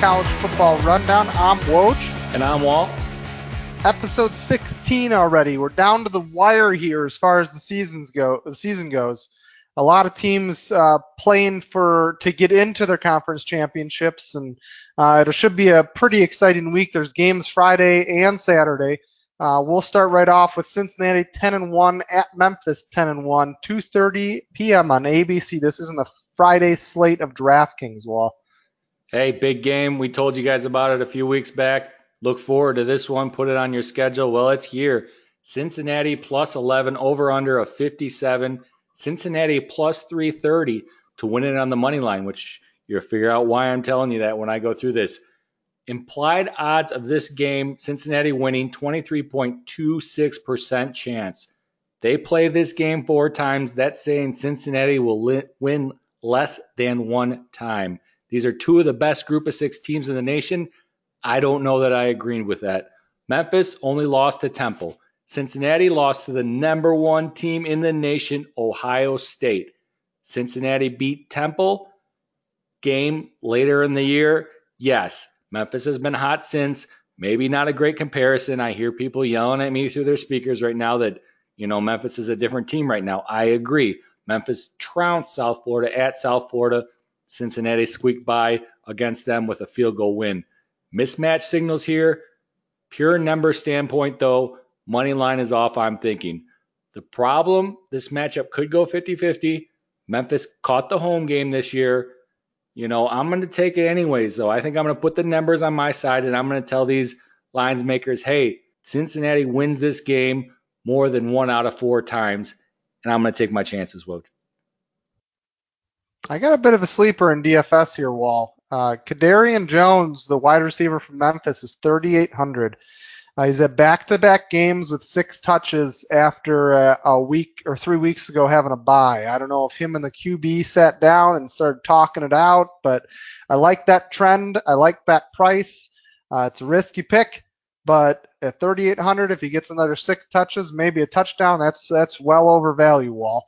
College Football Rundown. I'm Woj. And I'm Walt. Episode 16 already. We're down to the wire here as far as the seasons go. The season goes. A lot of teams uh, playing for to get into their conference championships, and uh, it should be a pretty exciting week. There's games Friday and Saturday. Uh, we'll start right off with Cincinnati 10 and 1 at Memphis 10 and 1, 2:30 p.m. on ABC. This is in the Friday slate of DraftKings, Wahl. Hey, big game. We told you guys about it a few weeks back. Look forward to this one. Put it on your schedule. Well, it's here. Cincinnati plus 11 over under of 57. Cincinnati plus 330 to win it on the money line, which you'll figure out why I'm telling you that when I go through this. Implied odds of this game, Cincinnati winning 23.26% chance. They play this game four times. That's saying Cincinnati will win less than one time. These are two of the best group of six teams in the nation. I don't know that I agree with that. Memphis only lost to Temple. Cincinnati lost to the number one team in the nation, Ohio State. Cincinnati beat Temple. Game later in the year. Yes, Memphis has been hot since. Maybe not a great comparison. I hear people yelling at me through their speakers right now that, you know, Memphis is a different team right now. I agree. Memphis trounced South Florida at South Florida. Cincinnati squeaked by against them with a field goal win. Mismatch signals here. Pure number standpoint, though, money line is off, I'm thinking. The problem, this matchup could go 50 50. Memphis caught the home game this year. You know, I'm going to take it anyways, though. I think I'm going to put the numbers on my side and I'm going to tell these lines makers, hey, Cincinnati wins this game more than one out of four times and I'm going to take my chances, Woj. I got a bit of a sleeper in DFS here, Wahl. Uh, Kadarian Jones, the wide receiver from Memphis, is 3,800. Uh, he's at back-to-back games with six touches after uh, a week or three weeks ago having a bye. I don't know if him and the QB sat down and started talking it out, but I like that trend. I like that price. Uh, it's a risky pick. But at 3,800, if he gets another six touches, maybe a touchdown, that's that's well over value. Wahl.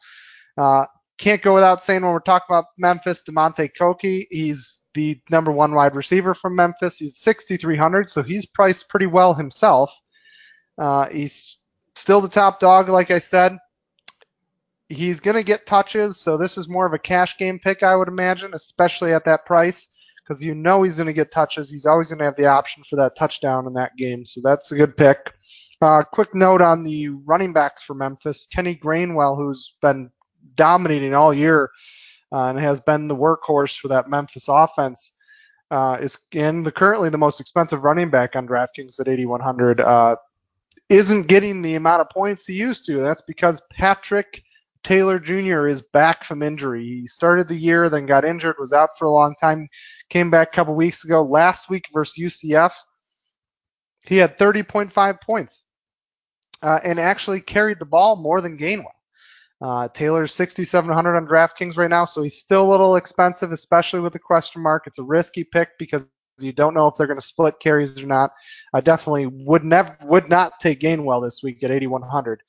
Can't go without saying when we're talking about Memphis, Damonte Coxie, he's the number one wide receiver from Memphis. He's 6,300, so he's priced pretty well himself. Uh, he's still the top dog, like I said. He's going to get touches, so this is more of a cash game pick, I would imagine, especially at that price because you know he's going to get touches. He's always going to have the option for that touchdown in that game. So that's a good pick. Uh, quick note on the running backs for Memphis. Kenny Gainwell, who's been dominating all year uh, and has been the workhorse for that Memphis offense, uh, is in the currently the most expensive running back on DraftKings at 8,100. Uh, isn't getting the amount of points he used to. That's because Patrick Taylor Jr. is back from injury. He started the year, then got injured, was out for a long time, came back a couple weeks ago. Last week versus UCF, he had 30.5 points uh, and actually carried the ball more than Gainwell. Uh, Taylor's 6,700 on DraftKings right now, so he's still a little expensive, especially with the question mark. It's a risky pick because you don't know if they're going to split carries or not. I definitely would never would not take Gainwell this week at 8,100.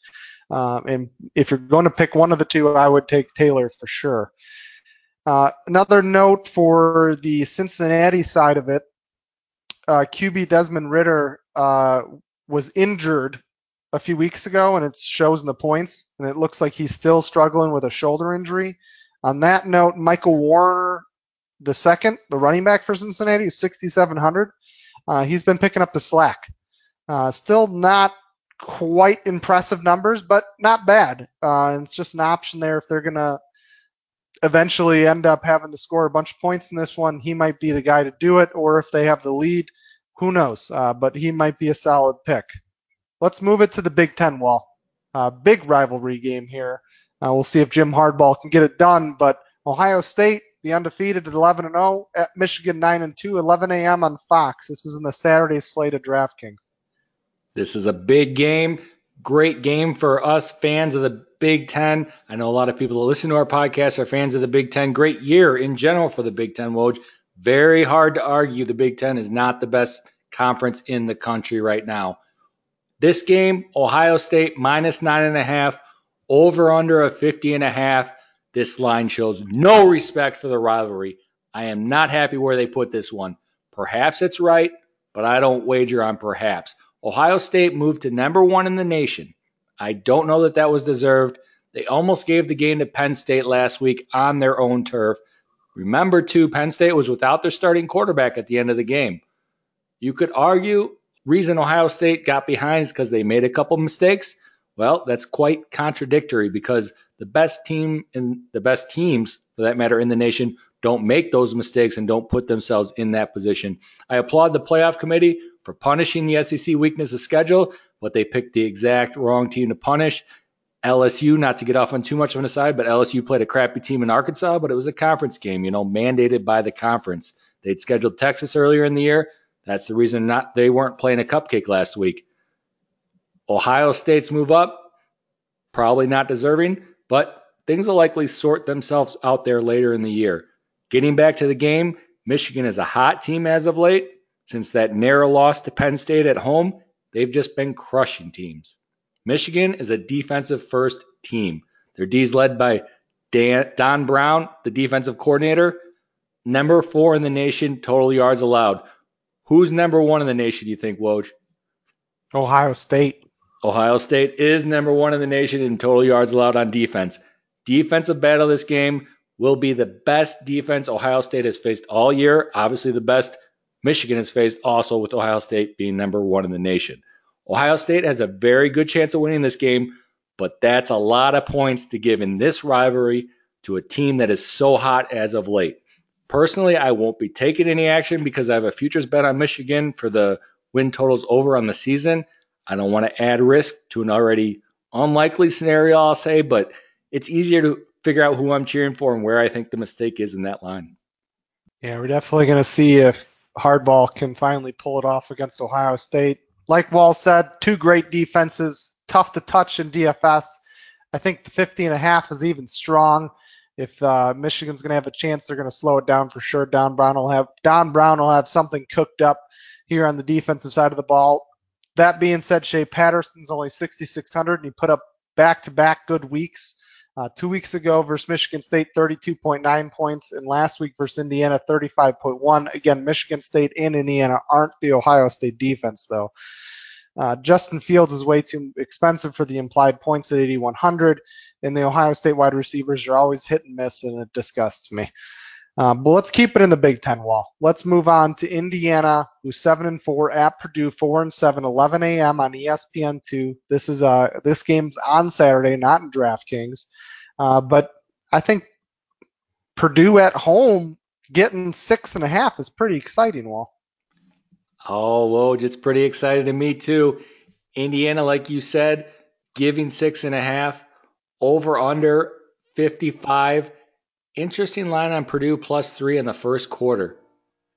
Um, and if you're going to pick one of the two, I would take Taylor for sure. Uh, another note for the Cincinnati side of it, uh, QB Desmond Ridder uh, was injured a few weeks ago, and it shows in the points, and it looks like he's still struggling with a shoulder injury. On that note, Michael Warren, the second, the running back for Cincinnati, is 6,700. Uh, he's been picking up the slack. Uh, still not quite impressive numbers, but not bad. Uh, it's just an option there if they're going to eventually end up having to score a bunch of points in this one. He might be the guy to do it, or if they have the lead, who knows? Uh, but he might be a solid pick. Let's move it to the Big Ten Wahl. Uh, big rivalry game here. Uh, we'll see if Jim Harbaugh can get it done. But Ohio State, the undefeated at 11 and 0, at Michigan 9 and 2, 11 a.m. on Fox. This is in the Saturday slate of DraftKings. This is a big game. Great game for us fans of the Big Ten. I know a lot of people that listen to our podcast are fans of the Big Ten. Great year in general for the Big Ten, Woj. Very hard to argue the Big Ten is not the best conference in the country right now. This game, Ohio State minus nine and a half, over under a 50 and a half. This line shows no respect for the rivalry. I am not happy where they put this one. Perhaps it's right, but I don't wager on perhaps. Ohio State moved to number one in the nation. I don't know that that was deserved. They almost gave the game to Penn State last week on their own turf. Remember, too, Penn State was without their starting quarterback at the end of the game. You could argue reason Ohio State got behind is because they made a couple mistakes. Well, that's quite contradictory because the best team and the best teams, for that matter, in the nation don't make those mistakes and don't put themselves in that position. I applaud the playoff committee for punishing the SEC weakness of schedule, but they picked the exact wrong team to punish. LSU, not to get off on too much of an aside, but LSU played a crappy team in Arkansas, but it was a conference game, you know, mandated by the conference. They'd scheduled Texas earlier in the year. That's the reason not they weren't playing a cupcake last week. Ohio State's move up, probably not deserving, but things will likely sort themselves out there later in the year. Getting back to the game, Michigan is a hot team as of late. Since that narrow loss to Penn State at home, they've just been crushing teams. Michigan is a defensive first team. Their D's led by Dan, Don Brown, the defensive coordinator, number four in the nation, total yards allowed. Who's number one in the nation, you think, Woj? Ohio State. Ohio State is number one in the nation in total yards allowed on defense. Defensive battle this game will be the best defense Ohio State has faced all year. Obviously, the best Michigan has faced also with Ohio State being number one in the nation. Ohio State has a very good chance of winning this game, but that's a lot of points to give in this rivalry to a team that is so hot as of late. Personally, I won't be taking any action because I have a futures bet on Michigan for the win totals over on the season. I don't want to add risk to an already unlikely scenario, I'll say, but it's easier to figure out who I'm cheering for and where I think the mistake is in that line. Yeah, we're definitely going to see if Harbaugh can finally pull it off against Ohio State like Wahl said, two great defenses, tough to touch in DFS. I think the 50 and a half is even strong. If uh, Michigan's going to have a chance, they're going to slow it down for sure. Don Brown will have Don Brown will have something cooked up here on the defensive side of the ball. That being said, Shea Patterson's only 6,600 and he put up back-to-back good weeks. Uh, two weeks ago versus Michigan State, 32.9 points, and last week versus Indiana, 35.1. Again, Michigan State and Indiana aren't the Ohio State defense, though. Uh, Justin Fields is way too expensive for the implied points at 8,100, and the Ohio State wide receivers are always hit and miss, and it disgusts me. Um, but let's keep it in the Big Ten Wahl. Let's move on to Indiana, who's seven and four at Purdue, four and seven, 11 a.m. on ESPN2. This is uh this game's on Saturday, not in DraftKings. Uh, but I think Purdue at home getting six and a half is pretty exciting. Wahl. Oh, whoa, it's pretty exciting to me too. Indiana, like you said, giving six and a half, over under 55. Interesting line on Purdue plus three in the first quarter.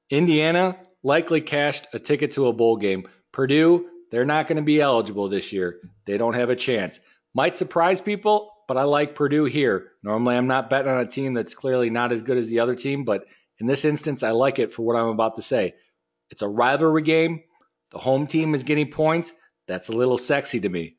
Indiana likely cashed a ticket to a bowl game. Purdue, they're not going to be eligible this year. They don't have a chance. Might surprise people, but I like Purdue here. Normally, I'm not betting on a team that's clearly not as good as the other team, but in this instance, I like it for what I'm about to say. It's a rivalry game. The home team is getting points. That's a little sexy to me.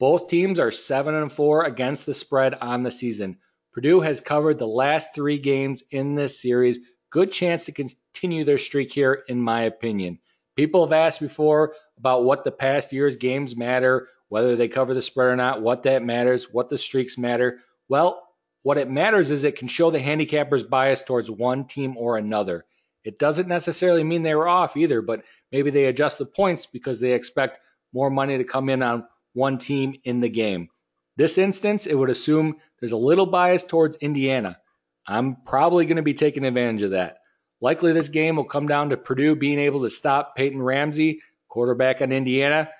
Both teams are 7 and 4 against the spread on the season. Purdue has covered the last three games in this series. Good chance to continue their streak here, in my opinion. People have asked before about what the past year's games matter, whether they cover the spread or not, what that matters, what the streaks matter. Well, what it matters is it can show the handicapper's bias towards one team or another. It doesn't necessarily mean they were off either, but maybe they adjust the points because they expect more money to come in on one team in the game. This instance, it would assume there's a little bias towards Indiana. I'm probably going to be taking advantage of that. Likely this game will come down to Purdue being able to stop Peyton Ramsey, quarterback on Indiana.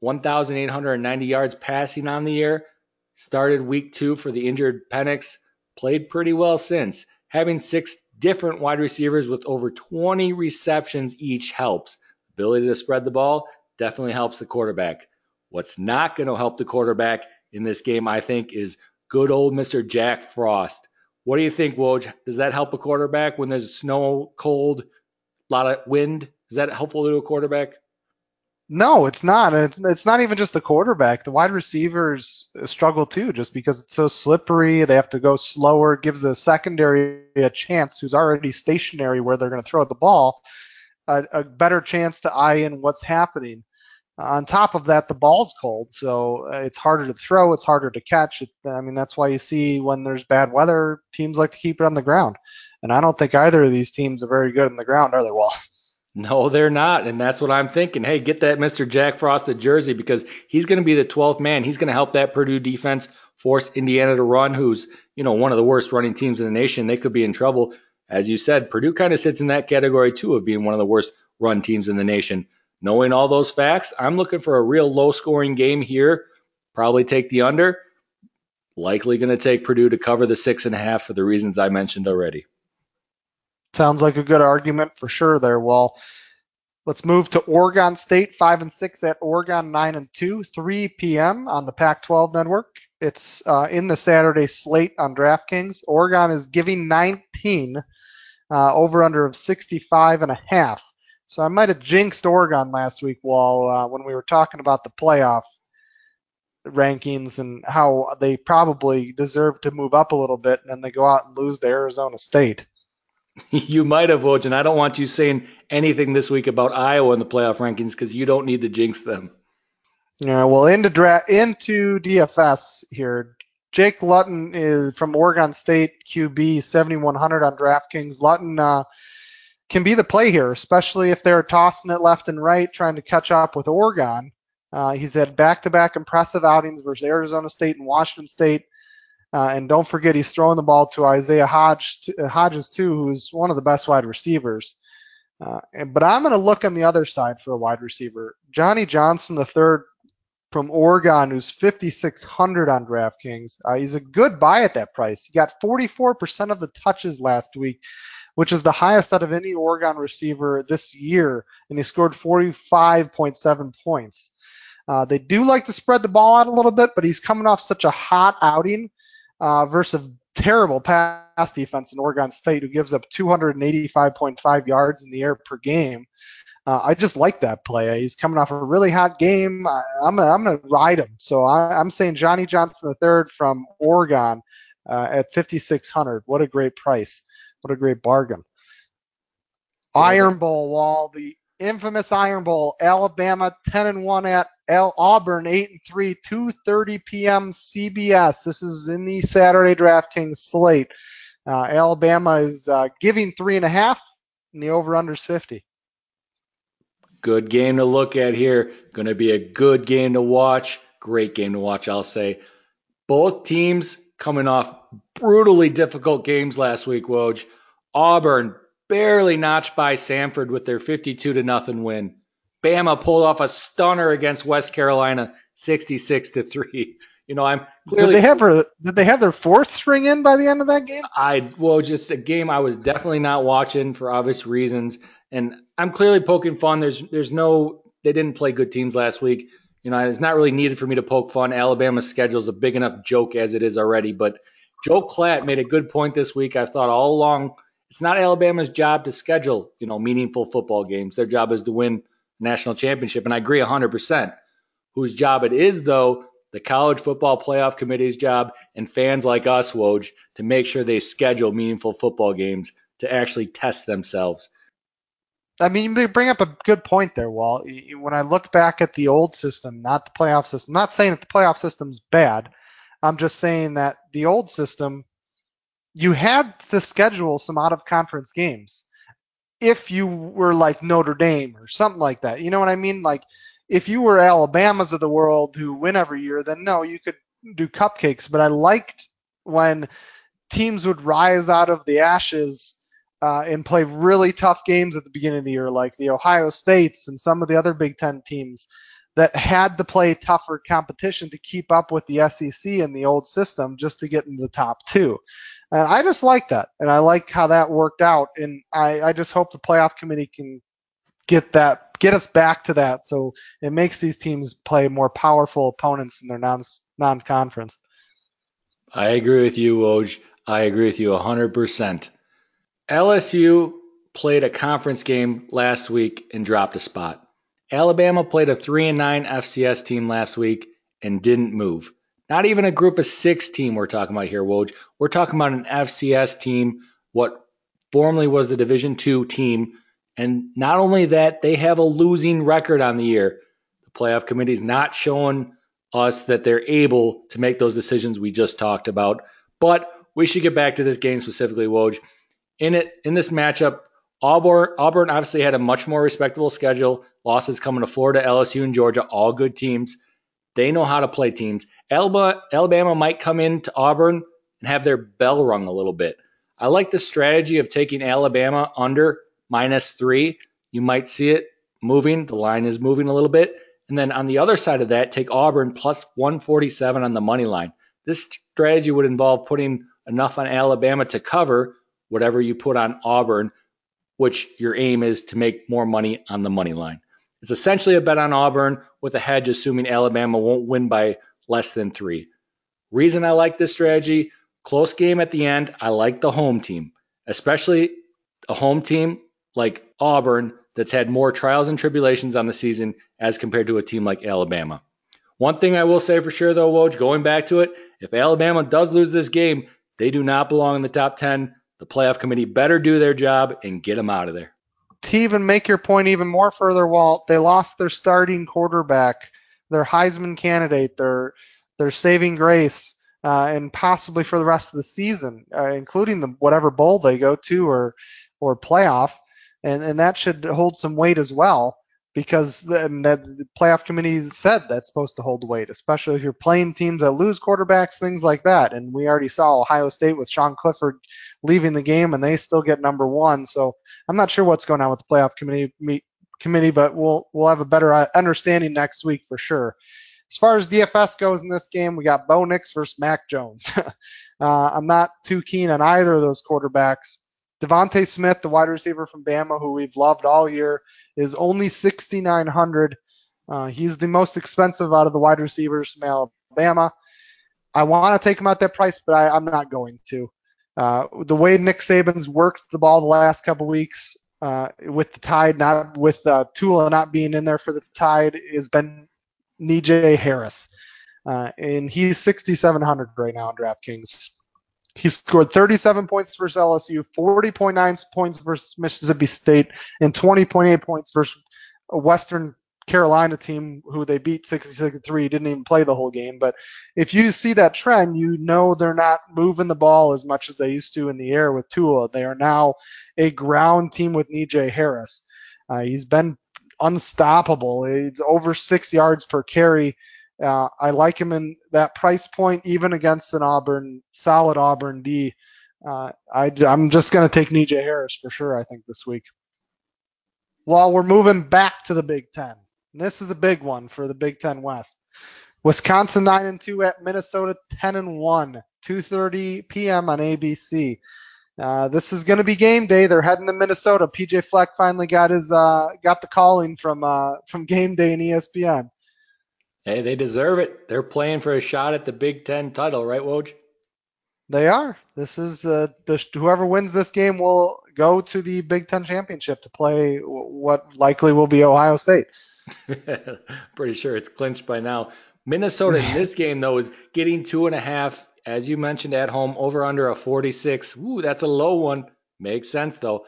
1,890 yards passing on the year. Started week two for the injured Penix. Played pretty well since. Having six different wide receivers with over 20 receptions each helps. Ability to spread the ball definitely helps the quarterback. What's not going to help the quarterback in this game, I think, is good old Mr. Jack Frost. What do you think, Woj? Does that help a quarterback when there's snow, cold, a lot of wind? Is that helpful to a quarterback? No, it's not. It's not even just the quarterback. The wide receivers struggle too, just because it's so slippery. They have to go slower. It gives the secondary a chance, who's already stationary where they're going to throw the ball, a, a, better chance to eye in what's happening. On top of that, the ball's cold, so uh, it's harder to throw. It's harder to catch. It, I mean, that's why you see when there's bad weather, teams like to keep it on the ground. And I don't think either of these teams are very good on the ground, are they? Well. No, they're not. And that's what I'm thinking. Hey, get that Mr. Jack Frosted jersey because he's going to be the 12th man. He's going to help that Purdue defense force Indiana to run, who's, you know, one of the worst running teams in the nation. They could be in trouble. As you said, Purdue kind of sits in that category too of being one of the worst run teams in the nation. Knowing all those facts, I'm looking for a real low scoring game here. Probably take the under. Likely going to take Purdue to cover the six and a half for the reasons I mentioned already. Sounds like a good argument for sure there. Well, let's move to Oregon State, 5 and 6 at Oregon, 9 and 2, 3 p.m. on the Pac 12 network. It's uh, in the Saturday slate on DraftKings. Oregon is giving 19 uh, over under of 65 and a half. So I might have jinxed Oregon last week while uh, when we were talking about the playoff rankings and how they probably deserve to move up a little bit, and then they go out and lose to Arizona State. you might have, Woj, and I don't want you saying anything this week about Iowa in the playoff rankings because you don't need to jinx them. Yeah, well, into dra- into DFS here. Jake Luton is from Oregon State QB 7100 on DraftKings. Luton uh, can be the play here, especially if they're tossing it left and right, trying to catch up with Oregon. Uh, he's had back-to-back impressive outings versus Arizona State and Washington State. Uh, and don't forget, he's throwing the ball to Isaiah Hodge, uh, Hodges too, who's one of the best wide receivers. Uh, and, but I'm going to look on the other side for a wide receiver. Johnny Johnson III from Oregon, who's 5,600 on DraftKings. Uh, he's a good buy at that price. He got 44% of the touches last week, which is the highest out of any Oregon receiver this year, and he scored 45.7 points. Uh, they do like to spread the ball out a little bit, but he's coming off such a hot outing uh, versus terrible pass defense in Oregon State, who gives up 285.5 yards in the air per game. Uh, I just like that play. He's coming off a really hot game. I, am gonna I'm gonna ride him. So I, am saying Johnny Johnson III from Oregon uh, at 5600. What a great price. What a great bargain. Iron Bowl Wahl, the infamous Iron Bowl, Alabama 10 and 1 at L Auburn 8 and 3, 2:30 p.m. CBS. This is in the Saturday DraftKings slate. Uh, Alabama is uh, giving three and a half, and the over/under is 50. Good game to look at here. Going to be a good game to watch. Great game to watch, I'll say. Both teams coming off brutally difficult games last week, Woj. Auburn barely notched by Samford with their 52 to nothing win. Bama pulled off a stunner against West Carolina, 66 to three. You know, I'm clearly. Did they have a, Did they have their fourth string in by the end of that game? I well, just a game I was definitely not watching for obvious reasons, and I'm clearly poking fun. There's there's no they didn't play good teams last week. You know, it's not really needed for me to poke fun. Alabama's schedule is a big enough joke as it is already. But Joe Klatt made a good point this week. I thought all along it's not Alabama's job to schedule, you know, meaningful football games. Their job is to win national championship, and I agree 100%. Whose job it is, though, the college football playoff committee's job, and fans like us, Woj, to make sure they schedule meaningful football games to actually test themselves. I mean, you bring up a good point there, Walt. When I look back at the old system, not the playoff system, I'm not saying that the playoff system's bad. I'm just saying that the old system you had to schedule some out of conference games if you were like Notre Dame or something like that. You know what I mean? Like if you were Alabama's of the world who win every year, then no, you could do cupcakes. But I liked when teams would rise out of the ashes uh, and play really tough games at the beginning of the year, like the Ohio States and some of the other Big Ten teams that had to play tougher competition to keep up with the SEC in the old system just to get into the top two. And I just like that, and I like how that worked out. And I, I just hope the playoff committee can get that, get us back to that, so it makes these teams play more powerful opponents in their non non conference. I agree with you, Woj. I agree with you 100%. LSU played a conference game last week and dropped a spot. Alabama played a 3 and 9 FCS team last week and didn't move. Not even a group of six team we're talking about here, Woj. We're talking about an FCS team, what formerly was the Division two team. And not only that, they have a losing record on the year. The playoff committee is not showing us that they're able to make those decisions we just talked about. But we should get back to this game specifically, Woj. In it, in this matchup, Auburn, Auburn obviously had a much more respectable schedule. Losses coming to Florida, LSU, and Georgia, all good teams. They know how to play teams. Alabama, Alabama might come into Auburn and have their bell rung a little bit. I like the strategy of taking Alabama under minus three. You might see it moving. The line is moving a little bit. And then on the other side of that, take Auburn plus 147 on the money line. This strategy would involve putting enough on Alabama to cover whatever you put on Auburn, which your aim is to make more money on the money line. It's essentially a bet on Auburn with a hedge assuming Alabama won't win by less than three. Reason I like this strategy, close game at the end. I like the home team, especially a home team like Auburn that's had more trials and tribulations on the season as compared to a team like Alabama. One thing I will say for sure though, Woj, going back to it, if Alabama does lose this game, they do not belong in the top 10. The playoff committee better do their job and get them out of there. To even make your point even more further, Walt, they lost their starting quarterback, their Heisman candidate, their their saving grace, uh, and possibly for the rest of the season, uh, including the whatever bowl they go to or or playoff, and and that should hold some weight as well because the, the playoff committee said that's supposed to hold weight, especially if you're playing teams that lose quarterbacks, things like that. And we already saw Ohio State with Sean Clifford leaving the game, and they still get number one. So I'm not sure what's going on with the playoff committee committee, but we'll we'll have a better uh, understanding next week for sure. As far as DFS goes in this game, we got Bo Nix versus Mac Jones. uh, I'm not too keen on either of those quarterbacks. DeVonta Smith, the wide receiver from Bama, who we've loved all year, is only 6,900. Uh, he's the most expensive out of the wide receivers from Alabama. I want to take him at that price, but I, am not going to. Uh, the way Nick Saban's worked the ball the last couple weeks uh, with the Tide, not with uh, Tua not being in there for the Tide, has been Najee Harris, uh, and he's 6,700 right now on DraftKings. He scored 37 points versus LSU, 40.9 points versus Mississippi State, and 20.8 points versus a Western Carolina team who they beat 66-3. Didn't even play the whole game. But if you see that trend, you know they're not moving the ball as much as they used to in the air with Tua. They are now a ground team with Najee Harris. Uh, he's been unstoppable. He's over six yards per carry. Uh, I like him in that price point, even against an Auburn, solid Auburn D. Uh, am just going to take Najee Harris for sure, I think, this week. While we're moving back to the Big Ten, this is a big one for the Big Ten West. Wisconsin 9 and 2 at Minnesota 10 and 1, 2:30 p.m. on ABC. Uh, this is going to be game day. They're heading to Minnesota. PJ Fleck finally got his uh, got the calling from uh, from game day and ESPN. Hey, they deserve it. They're playing for a shot at the Big Ten title, right, Woj? They are. This is uh, the, whoever wins this game will go to the Big Ten championship to play what likely will be Ohio State. Pretty sure it's clinched by now. Minnesota in this game though is getting two and a half, as you mentioned at home, over under a 46. Ooh, that's a low one. Makes sense though.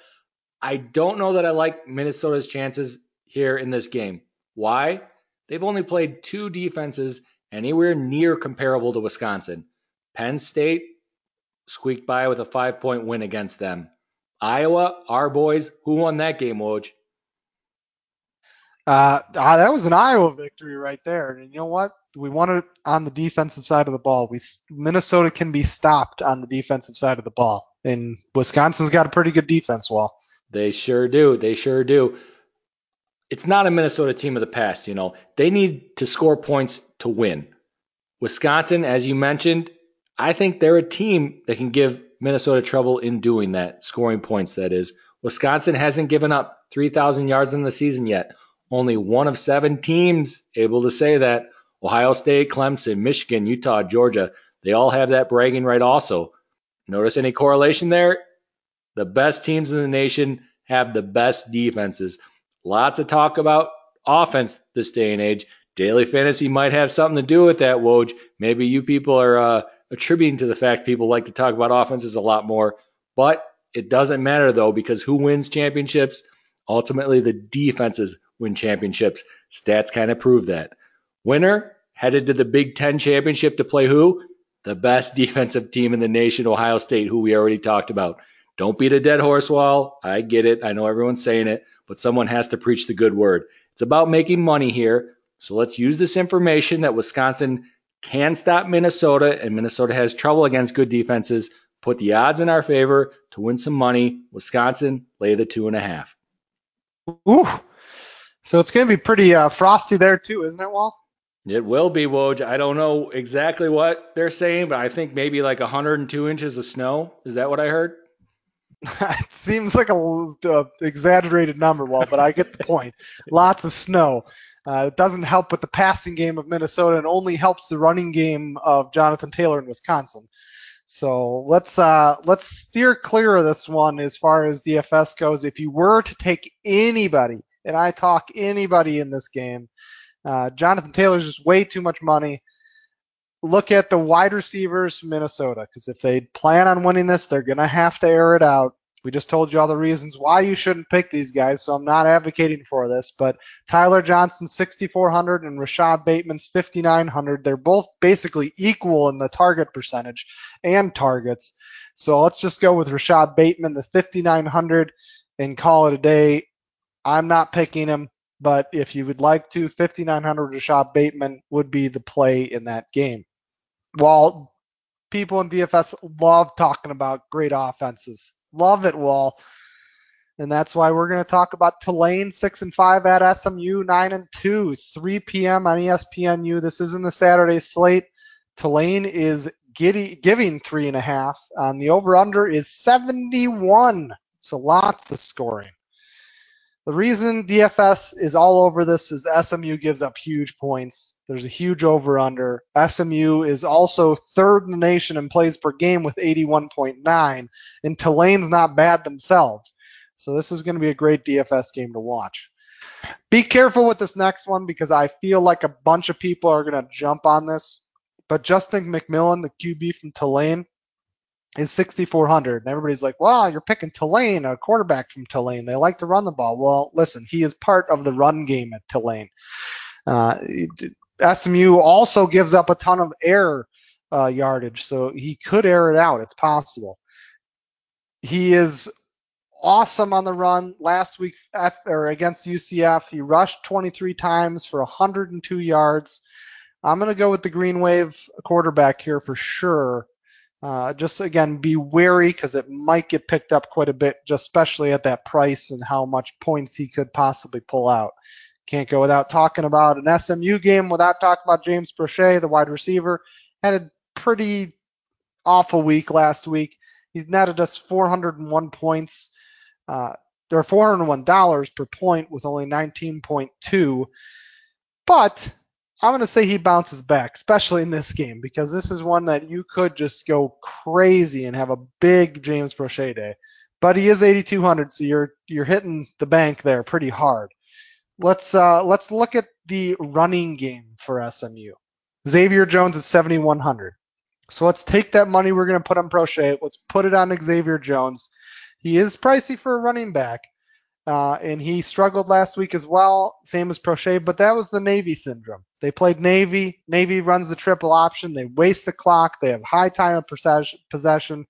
I don't know that I like Minnesota's chances here in this game. Why? They've only played two defenses anywhere near comparable to Wisconsin. Penn State squeaked by with a five point win against them. Iowa, our boys, who won that game, Woj? Uh, ah, that was an Iowa victory right there. And you know what? We won it on the defensive side of the ball. We Minnesota can be stopped on the defensive side of the ball, and Wisconsin's got a pretty good defense. Wahl. they sure do. They sure do it's not a Minnesota team of the past, you know. They need to score points to win. Wisconsin, as you mentioned, I think they're a team that can give Minnesota trouble in doing that, scoring points, that is. Wisconsin hasn't given up 3,000 yards in the season yet. Only one of seven teams able to say that. Ohio State, Clemson, Michigan, Utah, Georgia, they all have that bragging right also. Notice any correlation there? The best teams in the nation have the best defenses. Lots of talk about offense this day and age. Daily fantasy might have something to do with that, Woj. Maybe you people are uh, attributing to the fact people like to talk about offenses a lot more, but it doesn't matter though because who wins championships? Ultimately, the defenses win championships. Stats kind of prove that. Winner headed to the Big Ten championship to play who? The best defensive team in the nation, Ohio State, who we already talked about. Don't beat a dead horse Wahl. I get it. I know everyone's saying it, but someone has to preach the good word. It's about making money here. So let's use this information that Wisconsin can stop Minnesota and Minnesota has trouble against good defenses. Put the odds in our favor to win some money. Wisconsin, lay the two and a half. Ooh. So it's going to be pretty uh, frosty there too, isn't it, Wahl? It will be, Woj. I don't know exactly what they're saying, but I think maybe like 102 inches of snow. Is that what I heard? it seems like a uh, exaggerated number, well, but I get the point. Lots of snow. Uh, it doesn't help with the passing game of Minnesota, and only helps the running game of Jonathan Taylor in Wisconsin. So let's uh, let's steer clear of this one as far as DFS goes. If you were to take anybody, and I talk anybody in this game, uh, Jonathan Taylor's just way too much money. Look at the wide receivers from Minnesota because if they plan on winning this, they're gonna have to air it out. We just told you all the reasons why you shouldn't pick these guys, so I'm not advocating for this. But Tyler Johnson 6,400 and Rashod Bateman's 5,900. They're both basically equal in the target percentage and targets. So let's just go with Rashod Bateman, the 5,900, and call it a day. I'm not picking him, but if you would like to, 5,900 Rashod Bateman would be the play in that game. While people in DFS love talking about great offenses, Love it, Wahl. And that's why we're going to talk about Tulane 6 and 5 at SMU 9 and 2, It's 3 p.m. on ESPNU. This isn't the Saturday slate. Tulane is giddy, giving three and a half. Um, the over under is 71. So lots of scoring. The reason DFS is all over this is SMU gives up huge points. There's a huge over under. SMU is also third in the nation in plays per game with 81.9, and Tulane's not bad themselves. So this is going to be a great DFS game to watch. Be careful with this next one because I feel like a bunch of people are going to jump on this. But Justin McMillan, the QB from Tulane, is 6,400. And everybody's like, wow, you're picking Tulane, a quarterback from Tulane. They like to run the ball. Well, listen, he is part of the run game at Tulane. Uh, SMU also gives up a ton of air uh, yardage, so he could air it out. It's possible. He is awesome on the run. Last week F, or against UCF, he rushed 23 times for 102 yards. I'm going to go with the Green Wave quarterback here for sure. Uh, just again, be wary because it might get picked up quite a bit, just especially at that price and how much points he could possibly pull out. Can't go without talking about an SMU game without talking about James Proche, the wide receiver. Had a pretty awful week last week. He's netted us 401 points. Uh, are $401 per point with only 19.2. But I'm going to say he bounces back, especially in this game, because this is one that you could just go crazy and have a big James Proche day. But he is 8,200, so you're you're hitting the bank there pretty hard. Let's uh, let's look at the running game for SMU. Xavier Jones is 7,100. So let's take that money we're going to put on Proche. Let's put it on Xavier Jones. He is pricey for a running back, uh, and he struggled last week as well, same as Proche, but that was the Navy syndrome. They played Navy. Navy runs the triple option. They waste the clock. They have high time of possession.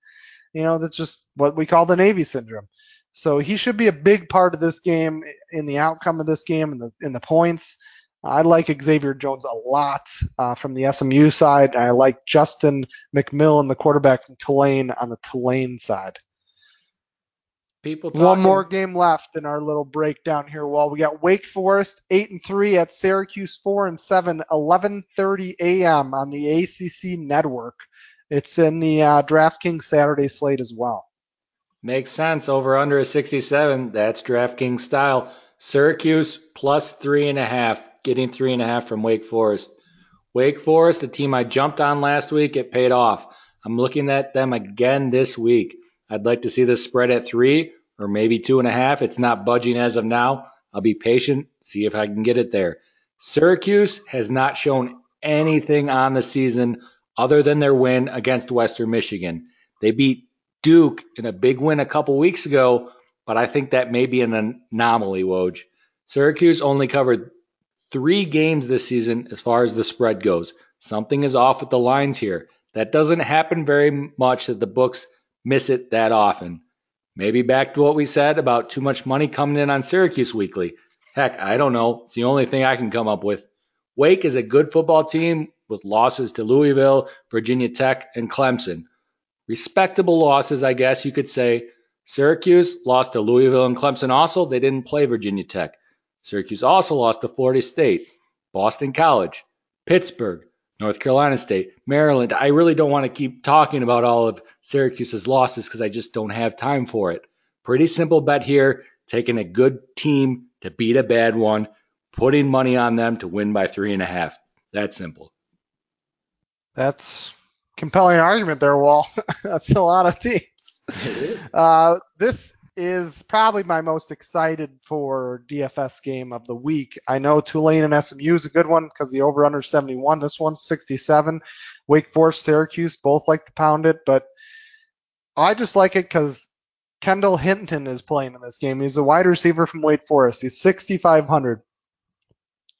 You know, that's just what we call the Navy syndrome. So he should be a big part of this game in the outcome of this game and the in the points. I like Xavier Jones a lot uh, from the SMU side. I like Justin McMillan, the quarterback from Tulane, on the Tulane side. People talking. One more game left in our little breakdown here. Well, we got Wake Forest eight and three at Syracuse four and seven, 11:30 a.m. on the ACC network. It's in the uh, DraftKings Saturday slate as well. Makes sense. Over under a 67. That's DraftKings style. Syracuse plus three and a half, getting three and a half from Wake Forest. Wake Forest, a team I jumped on last week, it paid off. I'm looking at them again this week. I'd like to see this spread at three or maybe two and a half. It's not budging as of now. I'll be patient, see if I can get it there. Syracuse has not shown anything on the season other than their win against Western Michigan. They beat Duke in a big win a couple weeks ago, but I think that may be an anomaly, Woj. Syracuse only covered three games this season as far as the spread goes. Something is off with the lines here. That doesn't happen very much that the books miss it that often. Maybe back to what we said about too much money coming in on Syracuse weekly. Heck, I don't know. It's the only thing I can come up with. Wake is a good football team with losses to Louisville, Virginia Tech, and Clemson. Respectable losses, I guess you could say. Syracuse lost to Louisville and Clemson also. They didn't play Virginia Tech. Syracuse also lost to Florida State, Boston College, Pittsburgh, North Carolina State, Maryland. I really don't want to keep talking about all of Syracuse's losses because I just don't have time for it. Pretty simple bet here, taking a good team to beat a bad one, putting money on them to win by three and a half. That's simple. That's compelling argument there, Wahl. That's a lot of teams. It is. Uh, this is probably my most excited for DFS game of the week. I know Tulane and SMU is a good one because the over under 71. This one's 67. Wake Forest, Syracuse both like to pound it, but I just like it because Kendall Hinton is playing in this game. He's a wide receiver from Wake Forest. He's 6,500.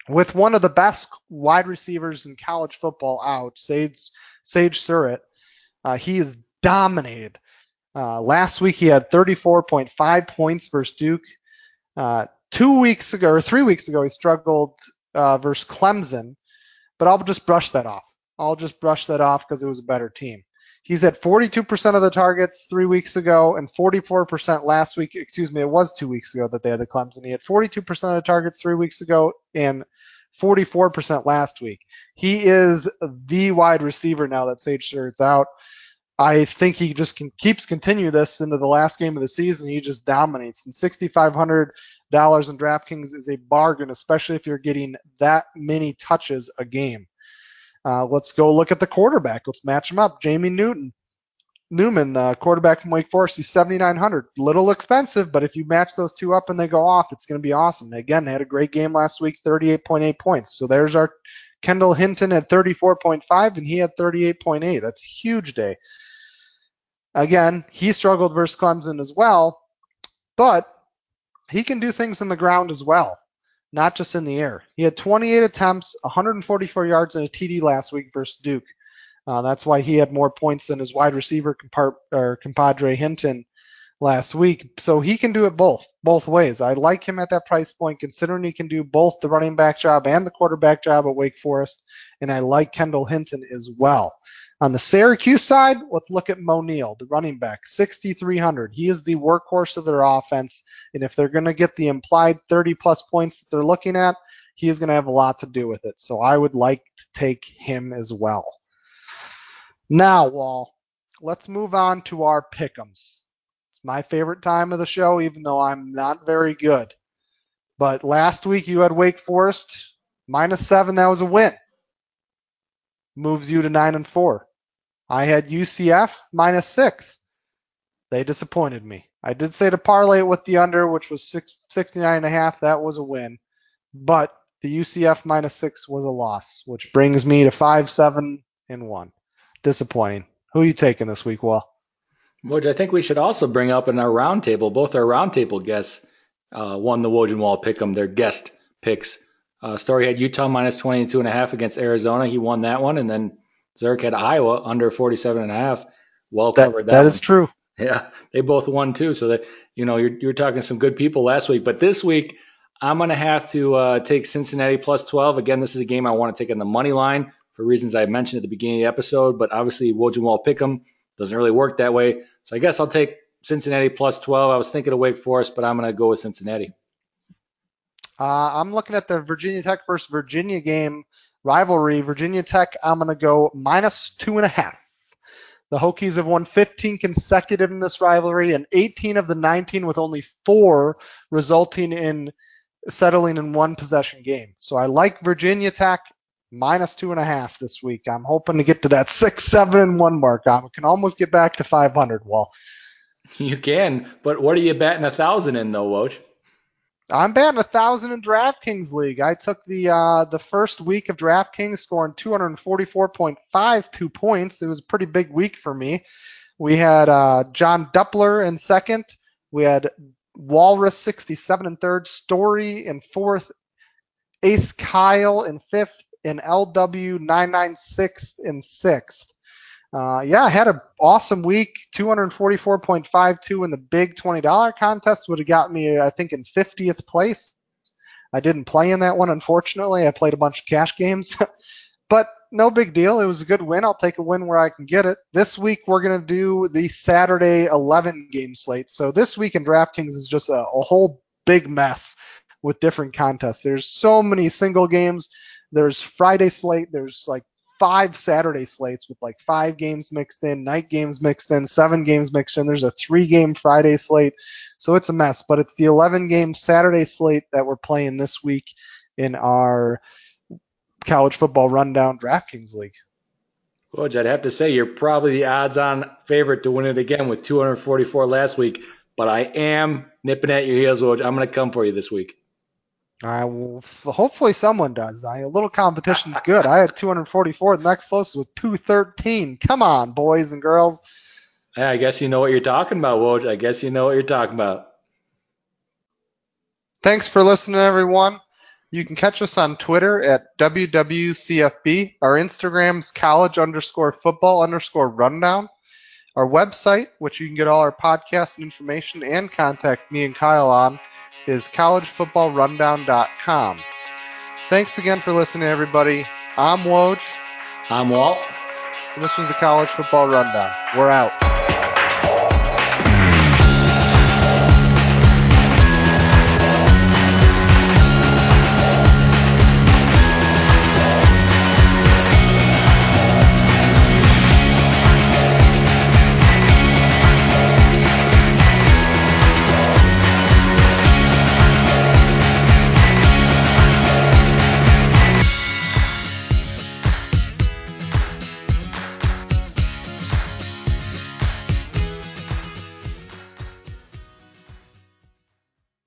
With one of the best wide receivers in college football out, Sage, Sage Surratt, uh, he is dominated uh, last week he had 34.5 points versus Duke. Uh, two weeks ago or three weeks ago he struggled uh, versus Clemson, but I'll just brush that off. I'll just brush that off because it was a better team. He's at 42% of the targets three weeks ago and 44% last week. Excuse me, it was two weeks ago that they had the Clemson. He had 42% of the targets three weeks ago and 44% last week. He is the wide receiver now that Sage Surratt's out. I think he just can, keeps continue this into the last game of the season. He just dominates. And $6,500 in DraftKings is a bargain, especially if you're getting that many touches a game. Uh, let's go look at the quarterback. Let's match him up. Jamie Newton, Newman, uh, quarterback from Wake Forest, he's 7,900. Little expensive, but if you match those two up and they go off, it's going to be awesome. Again, had a great game last week, 38.8 points. So there's our Kendall Hinton at 34.5, and he had 38.8. That's a huge day. Again, he struggled versus Clemson as well, but he can do things in the ground as well, not just in the air. He had 28 attempts, 144 yards, and a TD last week versus Duke. Uh, that's why he had more points than his wide receiver compar- or compadre Hinton last week. So he can do it both, both ways. I like him at that price point, considering he can do both the running back job and the quarterback job at Wake Forest. And I like Kendall Hinton as well. On the Syracuse side, let's look at Moe Neal, the running back, 6,300. He is the workhorse of their offense, and if they're going to get the implied 30 plus points that they're looking at, he is going to have a lot to do with it. So I would like to take him as well. Now, Wahl, let's move on to our pick'ems. My favorite time of the show, even though I'm not very good. But last week you had Wake Forest minus seven. That was a win moves you to nine and four. I had UCF minus six. They disappointed me. I did say to parlay it with the under, which was six, 69 and a half. That was a win. But the UCF minus six was a loss, which brings me to five, seven, and one. Disappointing. Who are you taking this week, Wahl? Which I think we should also bring up in our roundtable. Both our roundtable guests uh, won the Woj and Wahl pick 'em, their guest picks. Uh, Story had Utah minus 22 and a half against Arizona. He won that one, and then Zerk had Iowa under 47 and a half. Well covered. That, that, is true. Yeah, they both won too. So that you know you're you're talking some good people last week, but this week I'm gonna have to uh, take Cincinnati plus 12. Again, this is a game I want to take in the money line for reasons I mentioned at the beginning of the episode. But obviously, Woj and Wahl pick 'em doesn't really work that way. So I guess I'll take Cincinnati plus 12. I was thinking of Wake Forest, but I'm gonna go with Cincinnati. Uh, I'm looking at the Virginia Tech versus Virginia game rivalry. Virginia Tech, I'm going to go minus two and a half. The Hokies have won 15 consecutive in this rivalry and 18 of the 19 with only four resulting in settling in one possession game. So I like Virginia Tech minus two and a half this week. I'm hoping to get to that six, seven, and one mark. I can almost get back to 500. Well, you can, but what are you batting a thousand in though, Woj? I'm batting a thousand in DraftKings League. I took the uh, the first week of DraftKings, scoring 244.52 points. It was a pretty big week for me. We had uh, John Duppler in second. We had Walrus 67 in third, Story in fourth, Ace Kyle in fifth, and LW 996 in sixth. Uh, yeah, I had an awesome week. 244.52 in the big $20 contest would have got me, I think, in 50th place. I didn't play in that one, unfortunately. I played a bunch of cash games, but no big deal. It was a good win. I'll take a win where I can get it. This week we're going to do the Saturday 11 game slate. So this week in DraftKings is just a, a whole big mess with different contests. There's so many single games. There's Friday slate. There's like five Saturday slates with like five games mixed in, night games mixed in, seven games mixed in. There's a three game Friday slate. So it's a mess, but it's the 11 game Saturday slate that we're playing this week in our college football rundown DraftKings league. Well, I'd have to say you're probably the odds on favorite to win it again with 244 last week, but I am nipping at your heels, Woj. I'm going to come for you this week. I will, hopefully someone does. I, a little competition's good. I had 244. The next closest was 213. Come on, boys and girls. Yeah, I guess you know what you're talking about, Woj. I guess you know what you're talking about. Thanks for listening, everyone. You can catch us on Twitter at WWCFB. Our Instagram's college underscore football underscore rundown. Our website, which you can get all our podcasts and information and contact me and Kyle on, is collegefootballrundown.com. Thanks again for listening, everybody. I'm Woj. I'm Wahl. And this was the College Football Rundown. We're out.